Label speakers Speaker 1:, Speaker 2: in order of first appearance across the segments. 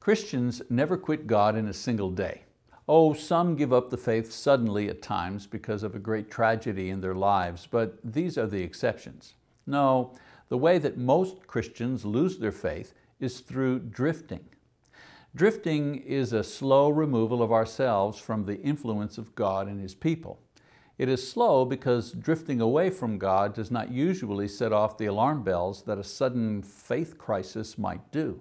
Speaker 1: Christians never quit God in a single day. Oh, some give up the faith suddenly at times because of a great tragedy in their lives, but these are the exceptions. No, the way that most Christians lose their faith is through drifting. Drifting is a slow removal of ourselves from the influence of God and His people. It is slow because drifting away from God does not usually set off the alarm bells that a sudden faith crisis might do.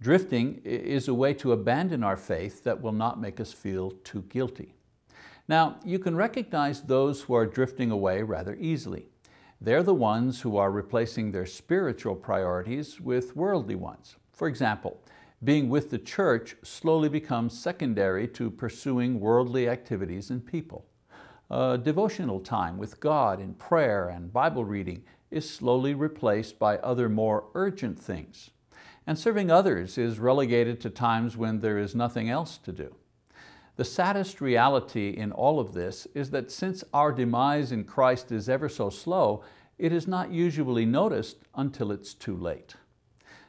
Speaker 1: Drifting is a way to abandon our faith that will not make us feel too guilty. Now, you can recognize those who are drifting away rather easily. They're the ones who are replacing their spiritual priorities with worldly ones. For example, being with the church slowly becomes secondary to pursuing worldly activities and people. A devotional time with God in prayer and Bible reading is slowly replaced by other more urgent things and serving others is relegated to times when there is nothing else to do. The saddest reality in all of this is that since our demise in Christ is ever so slow, it is not usually noticed until it's too late.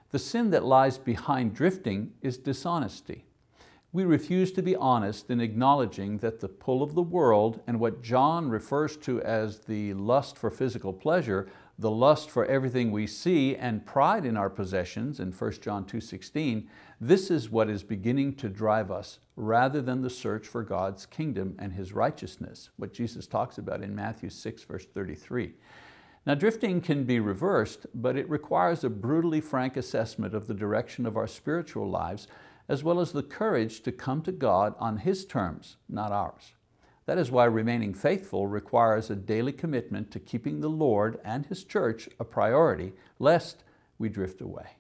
Speaker 1: The sin that lies behind drifting is dishonesty. We refuse to be honest in acknowledging that the pull of the world and what John refers to as the lust for physical pleasure the lust for everything we see and pride in our possessions in 1 John 2.16, this is what is beginning to drive us rather than the search for God's kingdom and His righteousness, what Jesus talks about in Matthew 6 verse 33. Now drifting can be reversed, but it requires a brutally frank assessment of the direction of our spiritual lives as well as the courage to come to God on His terms, not ours. That is why remaining faithful requires a daily commitment to keeping the Lord and His church a priority, lest we drift away.